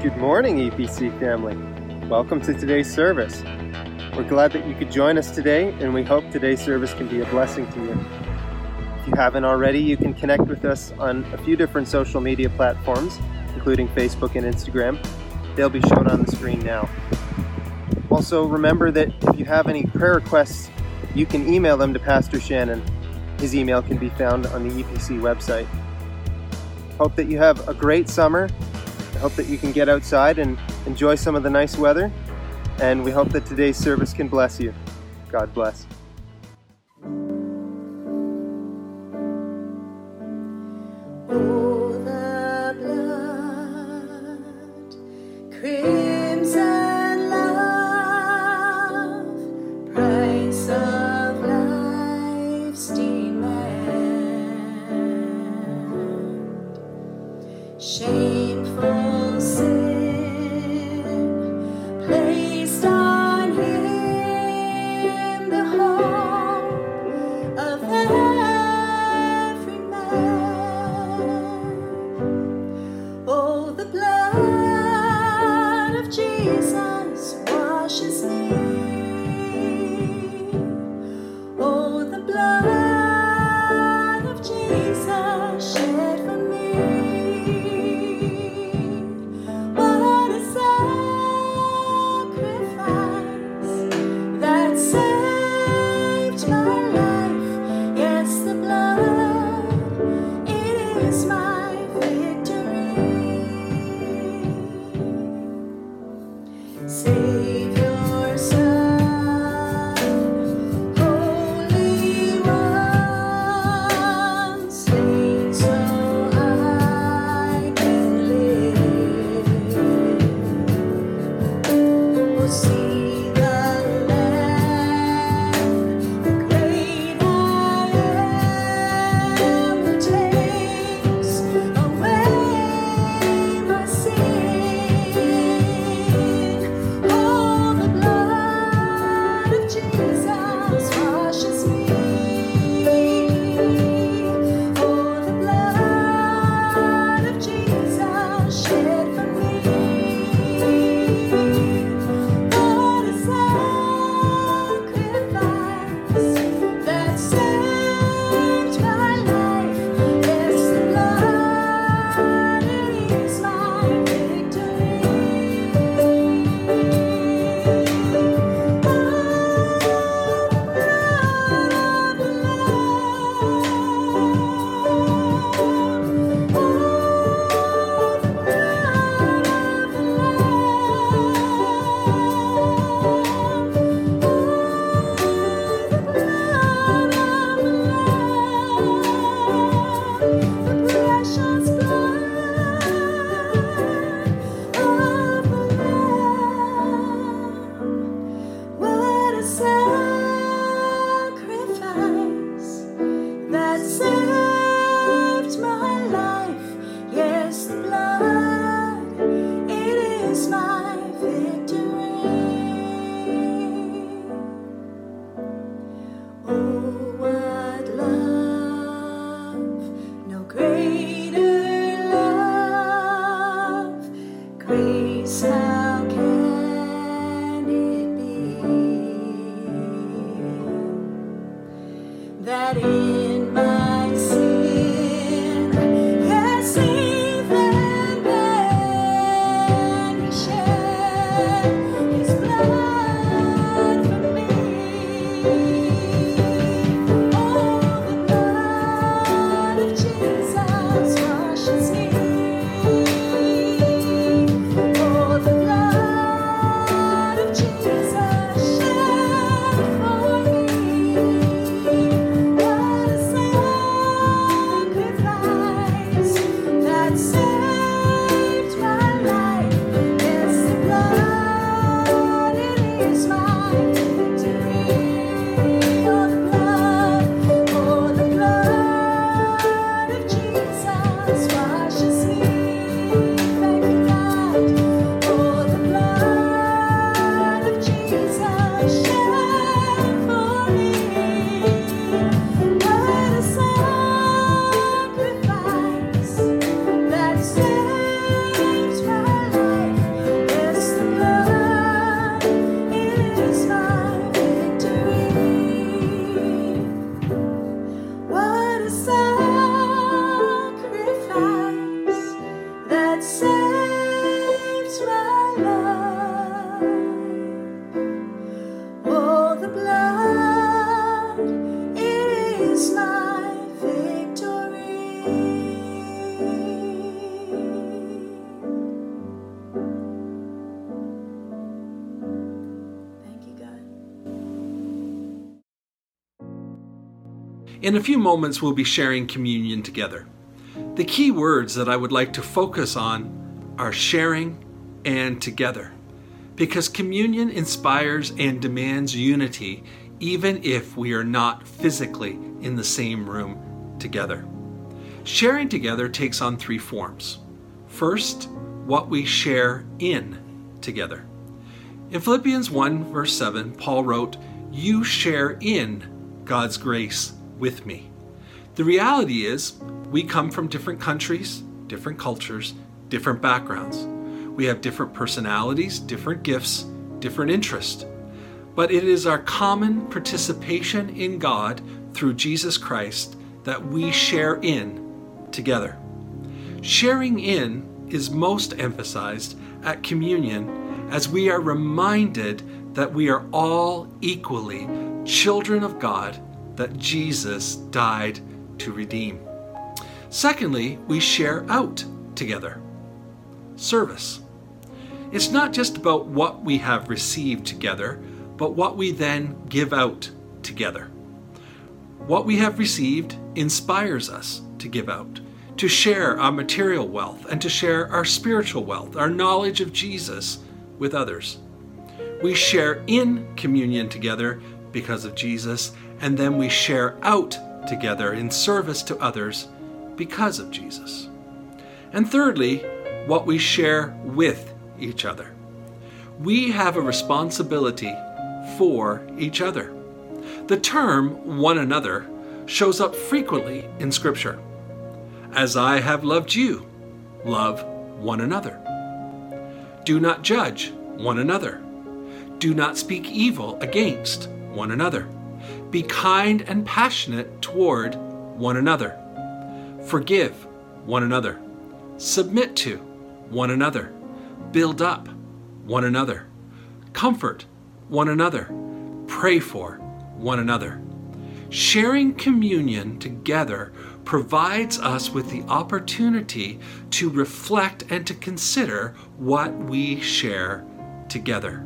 Good morning, EPC family. Welcome to today's service. We're glad that you could join us today, and we hope today's service can be a blessing to you. If you haven't already, you can connect with us on a few different social media platforms, including Facebook and Instagram. They'll be shown on the screen now. Also, remember that if you have any prayer requests, you can email them to Pastor Shannon. His email can be found on the EPC website. Hope that you have a great summer. Hope that you can get outside and enjoy some of the nice weather. And we hope that today's service can bless you. God bless. In a few moments, we'll be sharing communion together. The key words that I would like to focus on are sharing and together, because communion inspires and demands unity even if we are not physically in the same room together. Sharing together takes on three forms. First, what we share in together. In Philippians 1, verse 7, Paul wrote, You share in God's grace with me. The reality is, we come from different countries, different cultures, different backgrounds. We have different personalities, different gifts, different interests. But it is our common participation in God through Jesus Christ that we share in together. Sharing in is most emphasized at communion as we are reminded that we are all equally children of God that Jesus died to redeem. Secondly, we share out together. Service. It's not just about what we have received together, but what we then give out together. What we have received inspires us to give out, to share our material wealth, and to share our spiritual wealth, our knowledge of Jesus with others. We share in communion together because of Jesus, and then we share out together in service to others because of Jesus. And thirdly, what we share with each other. We have a responsibility for each other. The term one another shows up frequently in Scripture. As I have loved you, love one another. Do not judge one another. Do not speak evil against one another. Be kind and passionate toward one another. Forgive one another. Submit to one another. Build up one another. Comfort one another. Pray for one another. Sharing communion together provides us with the opportunity to reflect and to consider what we share together.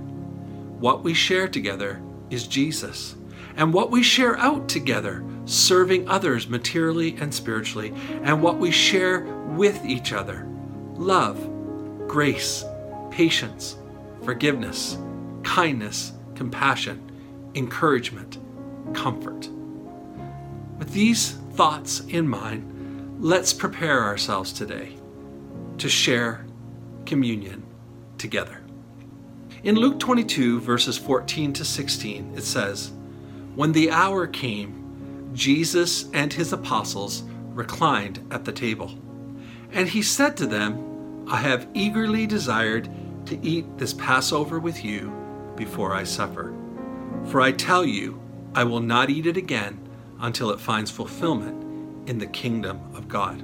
What we share together is Jesus. And what we share out together, serving others materially and spiritually, and what we share with each other love, grace, patience, forgiveness, kindness, compassion, encouragement, comfort. With these thoughts in mind, let's prepare ourselves today to share communion together. In Luke 22, verses 14 to 16, it says, When the hour came, Jesus and his apostles reclined at the table. And he said to them, I have eagerly desired to eat this Passover with you before I suffer. For I tell you, I will not eat it again until it finds fulfillment in the kingdom of God.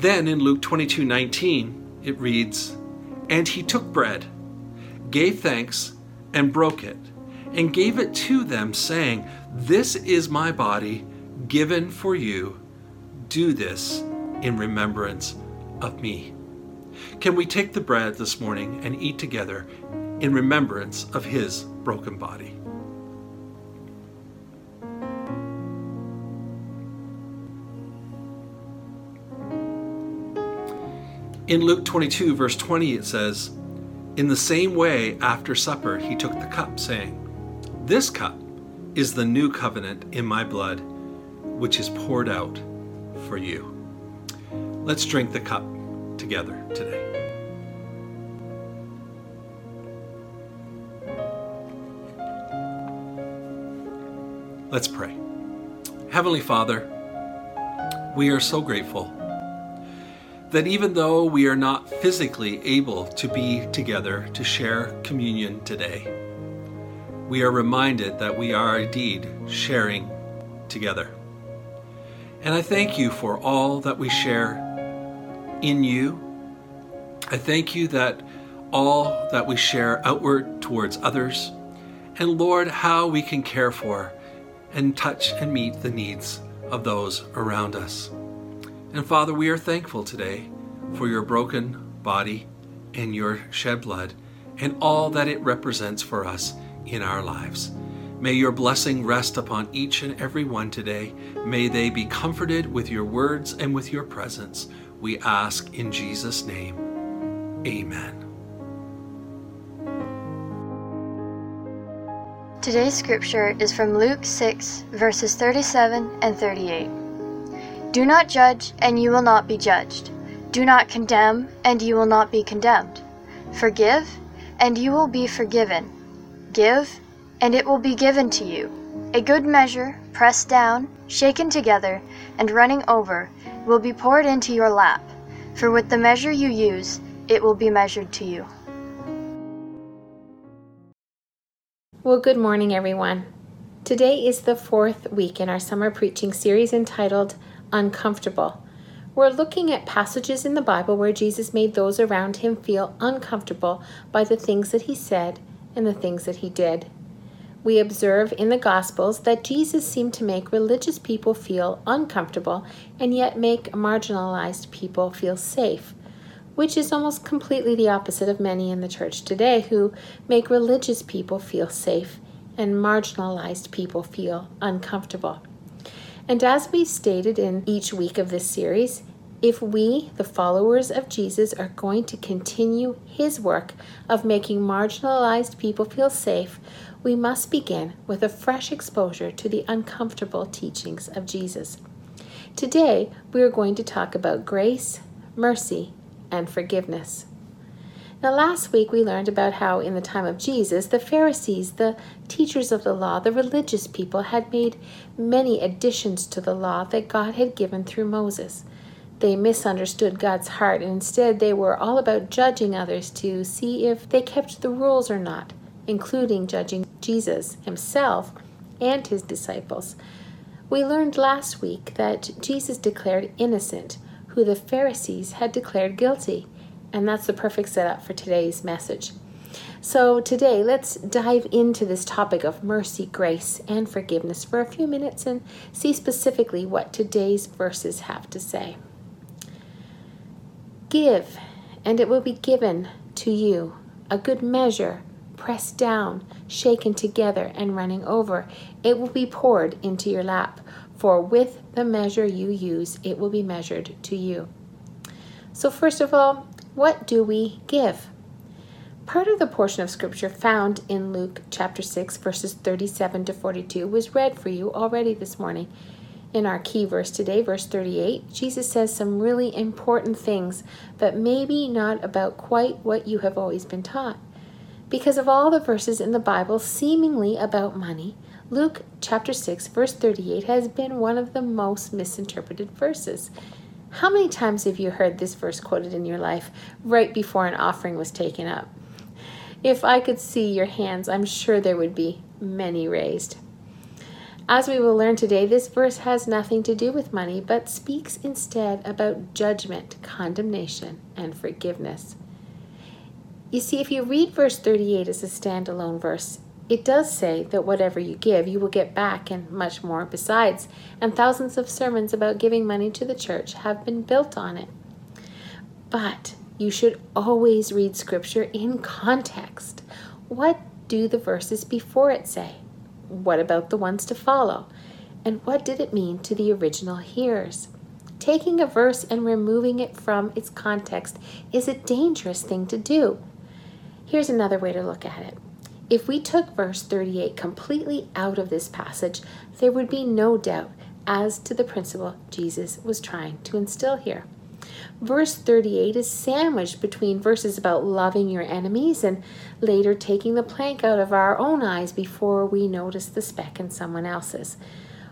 Then in Luke 22 19, it reads, And he took bread, gave thanks, and broke it, and gave it to them, saying, This is my body given for you. Do this in remembrance of me. Can we take the bread this morning and eat together in remembrance of his broken body? In Luke 22, verse 20, it says, In the same way, after supper, he took the cup, saying, This cup is the new covenant in my blood, which is poured out for you. Let's drink the cup together today. Let's pray. Heavenly Father, we are so grateful that even though we are not physically able to be together to share communion today, we are reminded that we are indeed sharing together. And I thank you for all that we share in you. I thank you that all that we share outward towards others, and Lord, how we can care for and touch and meet the needs of those around us. And Father, we are thankful today for your broken body and your shed blood and all that it represents for us in our lives. May your blessing rest upon each and every one today. May they be comforted with your words and with your presence. We ask in Jesus' name. Amen. Today's scripture is from Luke 6, verses 37 and 38. Do not judge, and you will not be judged. Do not condemn, and you will not be condemned. Forgive, and you will be forgiven. Give, and it will be given to you. A good measure, pressed down, shaken together, and running over, will be poured into your lap. For with the measure you use, it will be measured to you. Well, good morning, everyone. Today is the fourth week in our summer preaching series entitled Uncomfortable. We're looking at passages in the Bible where Jesus made those around him feel uncomfortable by the things that he said and the things that he did. We observe in the Gospels that Jesus seemed to make religious people feel uncomfortable and yet make marginalized people feel safe which is almost completely the opposite of many in the church today who make religious people feel safe and marginalized people feel uncomfortable. And as we stated in each week of this series, if we, the followers of Jesus, are going to continue his work of making marginalized people feel safe, we must begin with a fresh exposure to the uncomfortable teachings of Jesus. Today, we are going to talk about grace, mercy, and forgiveness. Now, last week we learned about how, in the time of Jesus, the Pharisees, the teachers of the law, the religious people, had made many additions to the law that God had given through Moses. They misunderstood God's heart, and instead they were all about judging others to see if they kept the rules or not, including judging Jesus himself and his disciples. We learned last week that Jesus declared innocent who the Pharisees had declared guilty. And that's the perfect setup for today's message. So, today, let's dive into this topic of mercy, grace, and forgiveness for a few minutes and see specifically what today's verses have to say. Give, and it will be given to you a good measure, pressed down, shaken together, and running over. It will be poured into your lap. For with the measure you use, it will be measured to you. So, first of all, what do we give? Part of the portion of Scripture found in Luke chapter 6, verses 37 to 42, was read for you already this morning. In our key verse today, verse 38, Jesus says some really important things, but maybe not about quite what you have always been taught. Because of all the verses in the Bible seemingly about money, Luke chapter 6, verse 38 has been one of the most misinterpreted verses. How many times have you heard this verse quoted in your life right before an offering was taken up? If I could see your hands, I'm sure there would be many raised. As we will learn today, this verse has nothing to do with money, but speaks instead about judgment, condemnation, and forgiveness. You see, if you read verse 38 as a standalone verse, it does say that whatever you give, you will get back and much more besides, and thousands of sermons about giving money to the church have been built on it. But you should always read Scripture in context. What do the verses before it say? What about the ones to follow? And what did it mean to the original hearers? Taking a verse and removing it from its context is a dangerous thing to do. Here's another way to look at it. If we took verse 38 completely out of this passage, there would be no doubt as to the principle Jesus was trying to instill here. Verse 38 is sandwiched between verses about loving your enemies and later taking the plank out of our own eyes before we notice the speck in someone else's.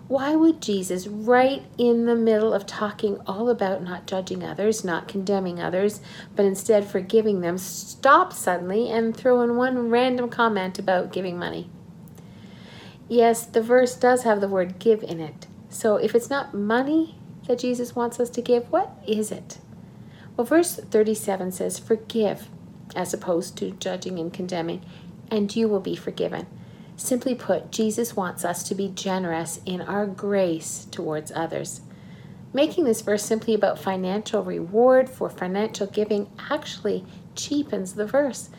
Why would Jesus, right in the middle of talking all about not judging others, not condemning others, but instead forgiving them, stop suddenly and throw in one random comment about giving money? Yes, the verse does have the word give in it. So if it's not money that Jesus wants us to give, what is it? Well, verse 37 says, Forgive, as opposed to judging and condemning, and you will be forgiven. Simply put, Jesus wants us to be generous in our grace towards others. Making this verse simply about financial reward for financial giving actually cheapens the verse.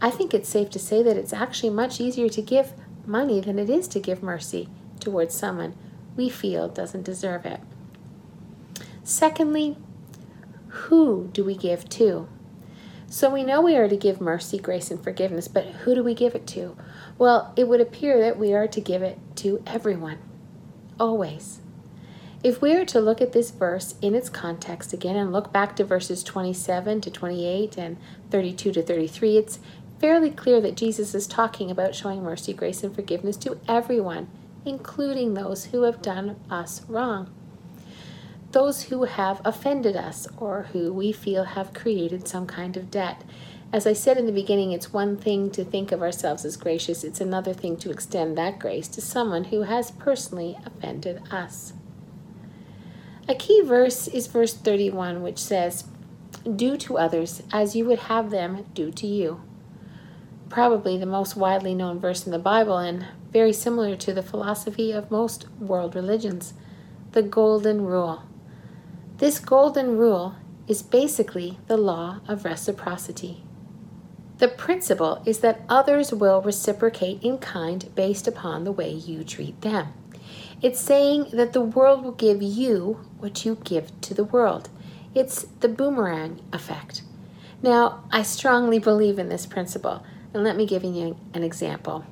I think it's safe to say that it's actually much easier to give money than it is to give mercy towards someone we feel doesn't deserve it. Secondly, who do we give to? So we know we are to give mercy, grace, and forgiveness, but who do we give it to? Well, it would appear that we are to give it to everyone, always. If we are to look at this verse in its context again and look back to verses 27 to 28 and 32 to 33, it's fairly clear that Jesus is talking about showing mercy, grace, and forgiveness to everyone, including those who have done us wrong. Those who have offended us or who we feel have created some kind of debt. As I said in the beginning, it's one thing to think of ourselves as gracious, it's another thing to extend that grace to someone who has personally offended us. A key verse is verse 31, which says, Do to others as you would have them do to you. Probably the most widely known verse in the Bible and very similar to the philosophy of most world religions the Golden Rule. This Golden Rule is basically the law of reciprocity. The principle is that others will reciprocate in kind based upon the way you treat them. It's saying that the world will give you what you give to the world. It's the boomerang effect. Now, I strongly believe in this principle, and let me give you an example.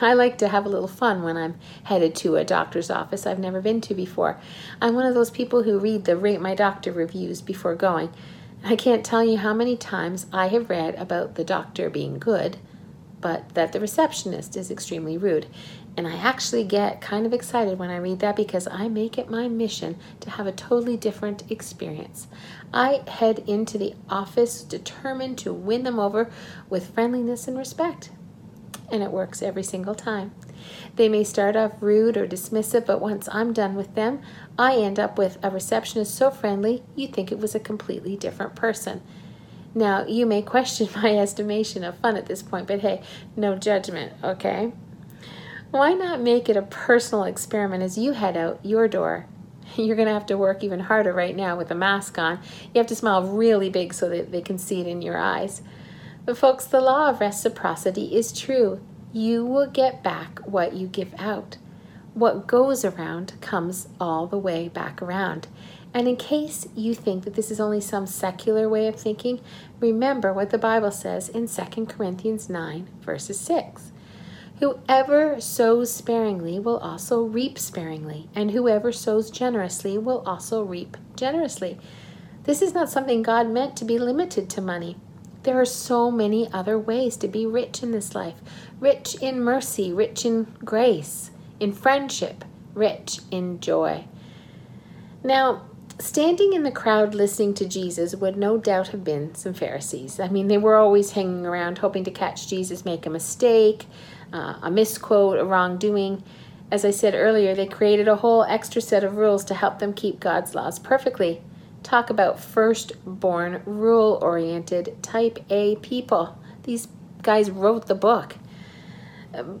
I like to have a little fun when I'm headed to a doctor's office I've never been to before. I'm one of those people who read the Rate My Doctor reviews before going. I can't tell you how many times I have read about the doctor being good, but that the receptionist is extremely rude. And I actually get kind of excited when I read that because I make it my mission to have a totally different experience. I head into the office determined to win them over with friendliness and respect. And it works every single time. They may start off rude or dismissive, but once I'm done with them, I end up with a receptionist so friendly you'd think it was a completely different person. Now, you may question my estimation of fun at this point, but hey, no judgment, okay? Why not make it a personal experiment as you head out your door? You're going to have to work even harder right now with a mask on. You have to smile really big so that they can see it in your eyes. But, folks, the law of reciprocity is true. You will get back what you give out. What goes around comes all the way back around. And in case you think that this is only some secular way of thinking, remember what the Bible says in 2 Corinthians 9, verses 6. Whoever sows sparingly will also reap sparingly, and whoever sows generously will also reap generously. This is not something God meant to be limited to money. There are so many other ways to be rich in this life rich in mercy, rich in grace, in friendship, rich in joy. Now, standing in the crowd listening to Jesus would no doubt have been some Pharisees. I mean, they were always hanging around hoping to catch Jesus make a mistake, uh, a misquote, a wrongdoing. As I said earlier, they created a whole extra set of rules to help them keep God's laws perfectly. Talk about firstborn, rule oriented, type A people. These guys wrote the book.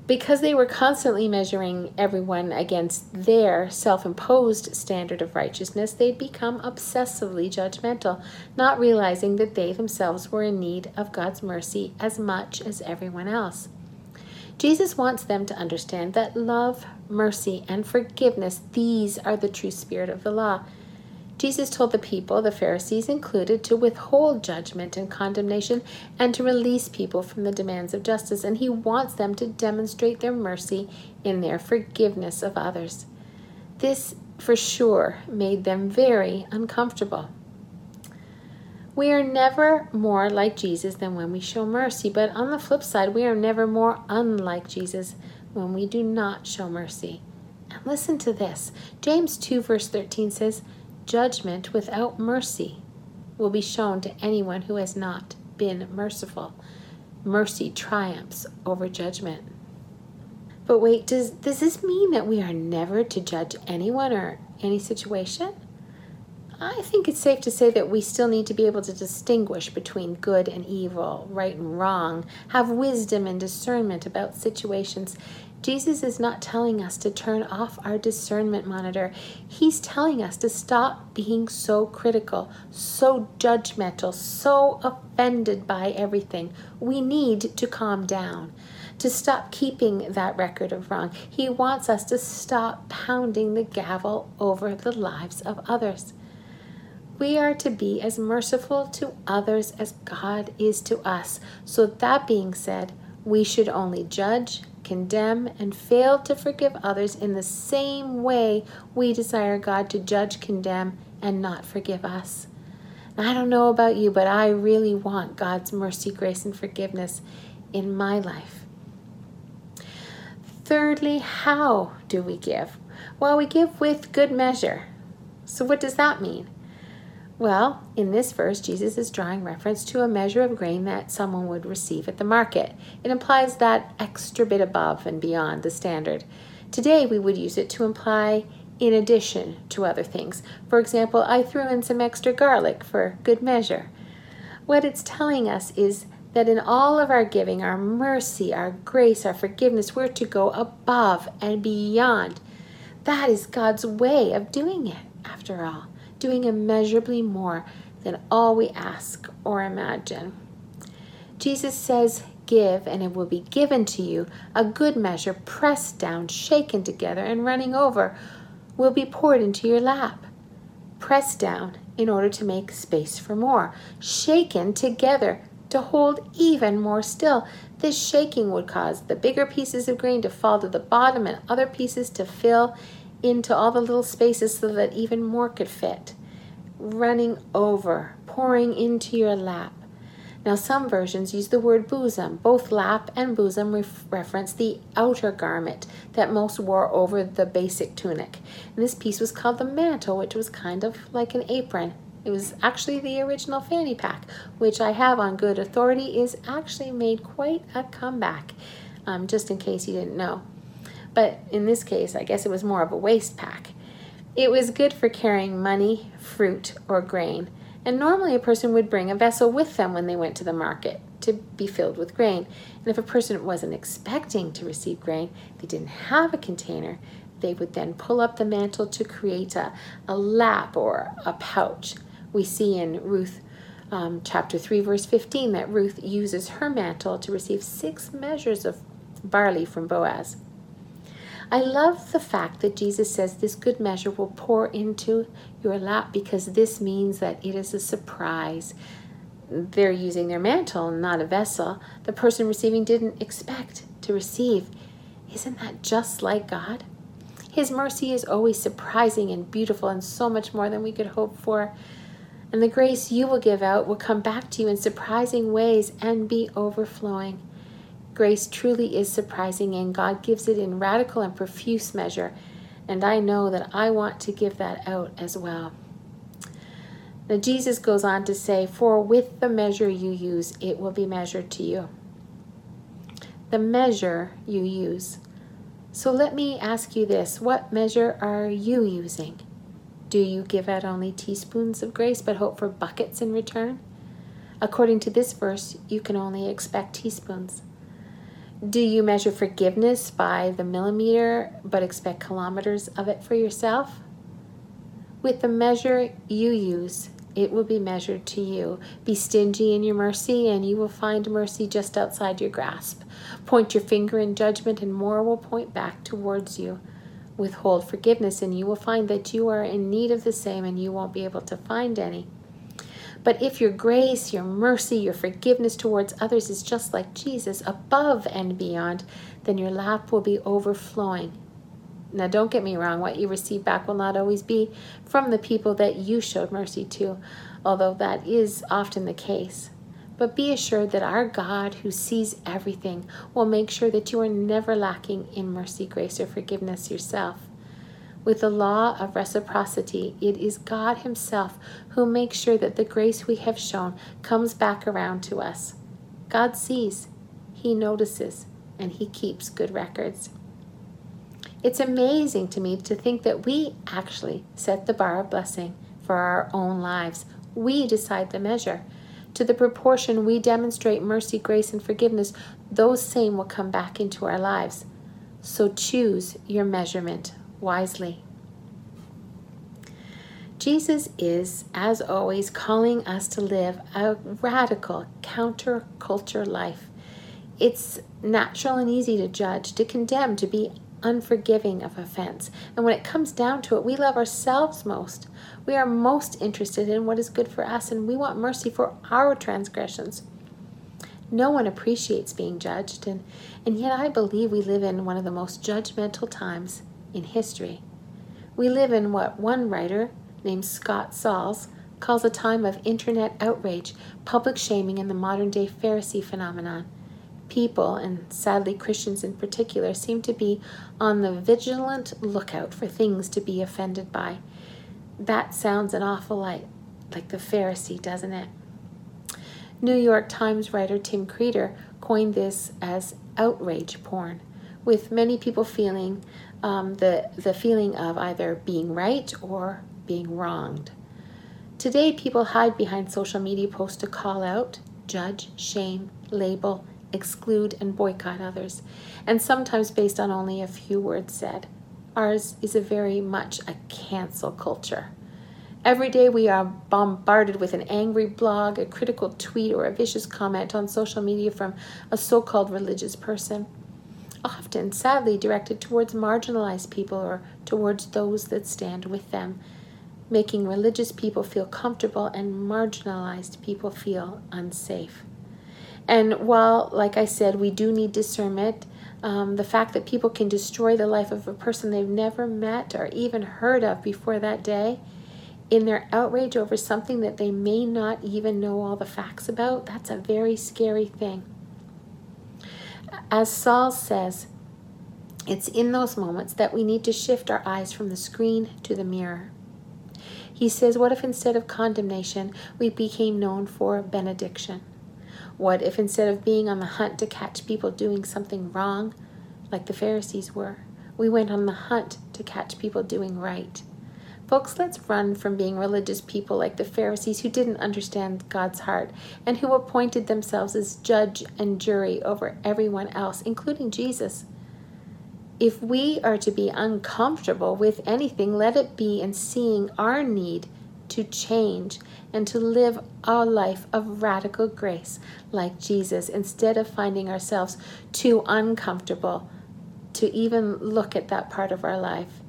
Because they were constantly measuring everyone against their self imposed standard of righteousness, they'd become obsessively judgmental, not realizing that they themselves were in need of God's mercy as much as everyone else. Jesus wants them to understand that love, mercy, and forgiveness, these are the true spirit of the law. Jesus told the people, the Pharisees included, to withhold judgment and condemnation and to release people from the demands of justice, and he wants them to demonstrate their mercy in their forgiveness of others. This, for sure, made them very uncomfortable. We are never more like Jesus than when we show mercy, but on the flip side, we are never more unlike Jesus when we do not show mercy. And listen to this James 2, verse 13 says, Judgment without mercy will be shown to anyone who has not been merciful. Mercy triumphs over judgment. But wait, does, does this mean that we are never to judge anyone or any situation? I think it's safe to say that we still need to be able to distinguish between good and evil, right and wrong, have wisdom and discernment about situations. Jesus is not telling us to turn off our discernment monitor. He's telling us to stop being so critical, so judgmental, so offended by everything. We need to calm down. to stop keeping that record of wrong. He wants us to stop pounding the gavel over the lives of others. We are to be as merciful to others as God is to us. So, that being said, we should only judge, condemn, and fail to forgive others in the same way we desire God to judge, condemn, and not forgive us. I don't know about you, but I really want God's mercy, grace, and forgiveness in my life. Thirdly, how do we give? Well, we give with good measure. So, what does that mean? Well, in this verse, Jesus is drawing reference to a measure of grain that someone would receive at the market. It implies that extra bit above and beyond the standard. Today, we would use it to imply in addition to other things. For example, I threw in some extra garlic for good measure. What it's telling us is that in all of our giving, our mercy, our grace, our forgiveness, we're to go above and beyond. That is God's way of doing it, after all doing immeasurably more than all we ask or imagine. Jesus says, Give, and it will be given to you. A good measure, pressed down, shaken together, and running over, will be poured into your lap. Pressed down in order to make space for more, shaken together to hold even more still. This shaking would cause the bigger pieces of grain to fall to the bottom and other pieces to fill into all the little spaces so that even more could fit. Running over, pouring into your lap. Now, some versions use the word bosom. Both lap and bosom ref- reference the outer garment that most wore over the basic tunic. And this piece was called the mantle, which was kind of like an apron. It was actually the original fanny pack, which I have on good authority is actually made quite a comeback, um, just in case you didn't know but in this case, I guess it was more of a waist pack. It was good for carrying money, fruit, or grain, and normally a person would bring a vessel with them when they went to the market to be filled with grain. And if a person wasn't expecting to receive grain, they didn't have a container, they would then pull up the mantle to create a, a lap or a pouch. We see in Ruth um, chapter 3, verse 15, that Ruth uses her mantle to receive six measures of barley from Boaz. I love the fact that Jesus says this good measure will pour into your lap because this means that it is a surprise. They're using their mantle, not a vessel. The person receiving didn't expect to receive. Isn't that just like God? His mercy is always surprising and beautiful and so much more than we could hope for. And the grace you will give out will come back to you in surprising ways and be overflowing. Grace truly is surprising, and God gives it in radical and profuse measure. And I know that I want to give that out as well. Now, Jesus goes on to say, For with the measure you use, it will be measured to you. The measure you use. So let me ask you this what measure are you using? Do you give out only teaspoons of grace but hope for buckets in return? According to this verse, you can only expect teaspoons. Do you measure forgiveness by the millimeter but expect kilometers of it for yourself? With the measure you use, it will be measured to you. Be stingy in your mercy, and you will find mercy just outside your grasp. Point your finger in judgment, and more will point back towards you. Withhold forgiveness, and you will find that you are in need of the same, and you won't be able to find any. But if your grace, your mercy, your forgiveness towards others is just like Jesus, above and beyond, then your lap will be overflowing. Now, don't get me wrong, what you receive back will not always be from the people that you showed mercy to, although that is often the case. But be assured that our God, who sees everything, will make sure that you are never lacking in mercy, grace, or forgiveness yourself. With the law of reciprocity, it is God Himself who makes sure that the grace we have shown comes back around to us. God sees, He notices, and He keeps good records. It's amazing to me to think that we actually set the bar of blessing for our own lives. We decide the measure. To the proportion we demonstrate mercy, grace, and forgiveness, those same will come back into our lives. So choose your measurement wisely. Jesus is, as always, calling us to live a radical counterculture life. It's natural and easy to judge, to condemn, to be unforgiving of offense. And when it comes down to it, we love ourselves most. We are most interested in what is good for us, and we want mercy for our transgressions. No one appreciates being judged, and, and yet I believe we live in one of the most judgmental times in history. We live in what one writer, named Scott Sauls, calls a time of internet outrage, public shaming, and the modern day Pharisee phenomenon. People, and sadly Christians in particular, seem to be on the vigilant lookout for things to be offended by. That sounds an awful lot like the Pharisee, doesn't it? New York Times writer Tim Kreider coined this as outrage porn, with many people feeling um, the, the feeling of either being right or being wronged. Today, people hide behind social media posts to call out, judge, shame, label, exclude, and boycott others, and sometimes based on only a few words said. Ours is a very much a cancel culture. Every day we are bombarded with an angry blog, a critical tweet, or a vicious comment on social media from a so called religious person, often sadly directed towards marginalized people or towards those that stand with them, making religious people feel comfortable and marginalized people feel unsafe. And while, like I said, we do need discernment, um, the fact that people can destroy the life of a person they've never met or even heard of before that day in their outrage over something that they may not even know all the facts about, that's a very scary thing. As Saul says, it's in those moments that we need to shift our eyes from the screen to the mirror. He says, What if instead of condemnation, we became known for benediction? What if instead of being on the hunt to catch people doing something wrong, like the Pharisees were, we went on the hunt to catch people doing right? Folks, let's run from being religious people like the Pharisees who didn't understand God's heart and who appointed themselves as judge and jury over everyone else, including Jesus. If we are to be uncomfortable with anything, let it be in seeing our need to change and to live our life of radical grace like Jesus instead of finding ourselves too uncomfortable to even look at that part of our life,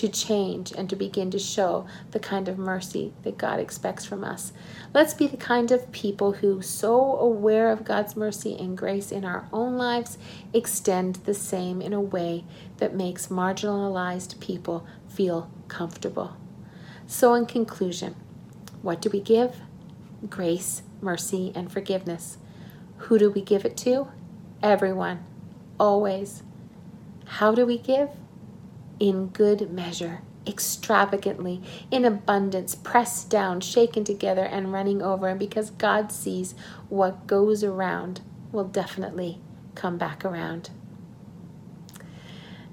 to change and to begin to show the kind of mercy that God expects from us. Let's be the kind of people who, so aware of God's mercy and grace in our own lives, extend the same in a way that makes marginalized people feel comfortable. So, in conclusion, what do we give? Grace, mercy, and forgiveness. Who do we give it to? Everyone, always. How do we give? In good measure, extravagantly, in abundance, pressed down, shaken together, and running over. And because God sees what goes around will definitely come back around.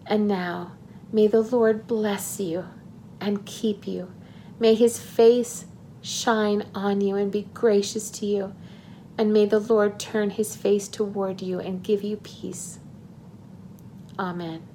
And now, may the Lord bless you and keep you. May his face shine on you and be gracious to you. And may the Lord turn his face toward you and give you peace. Amen.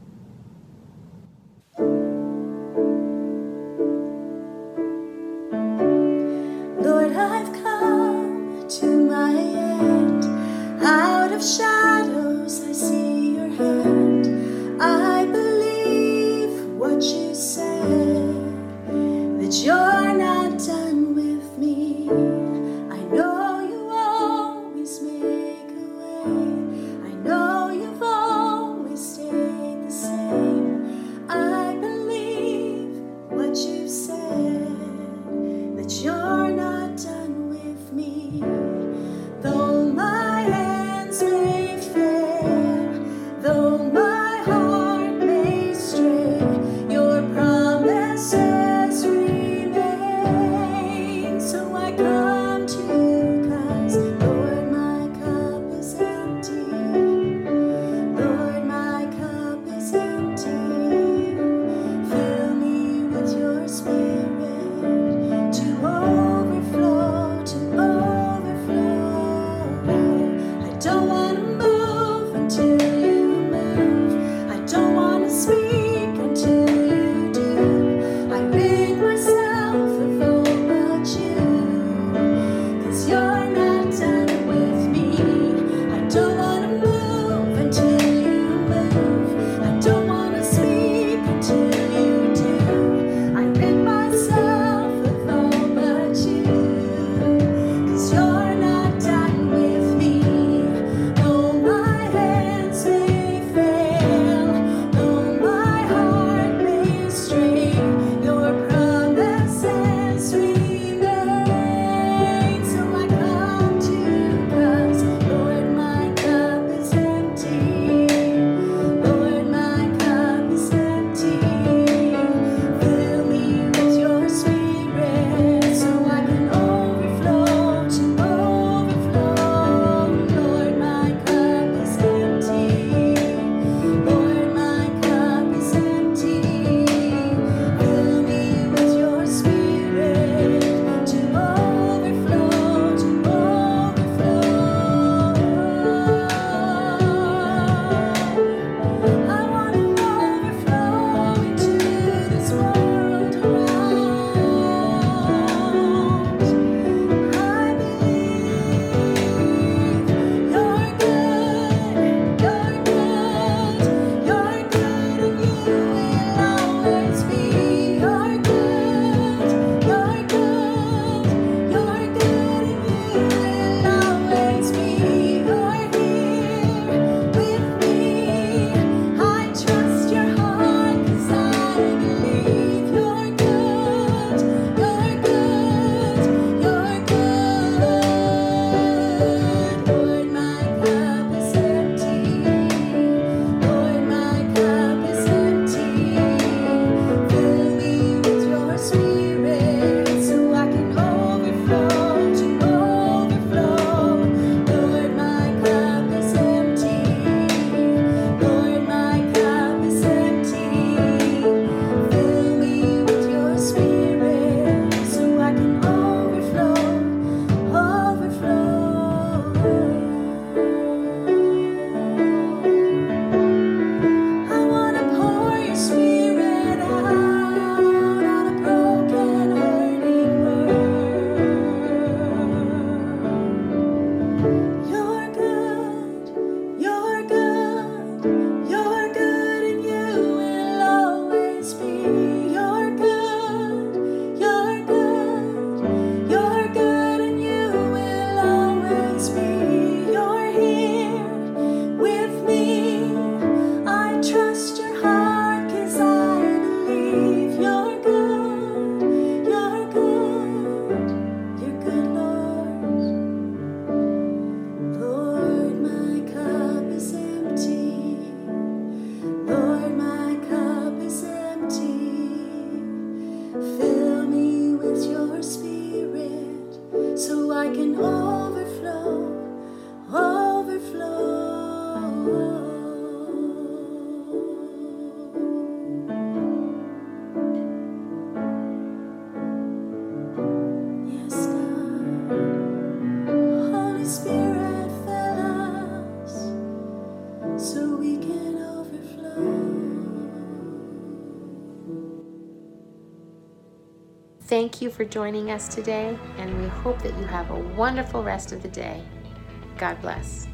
Thank you for joining us today, and we hope that you have a wonderful rest of the day. God bless.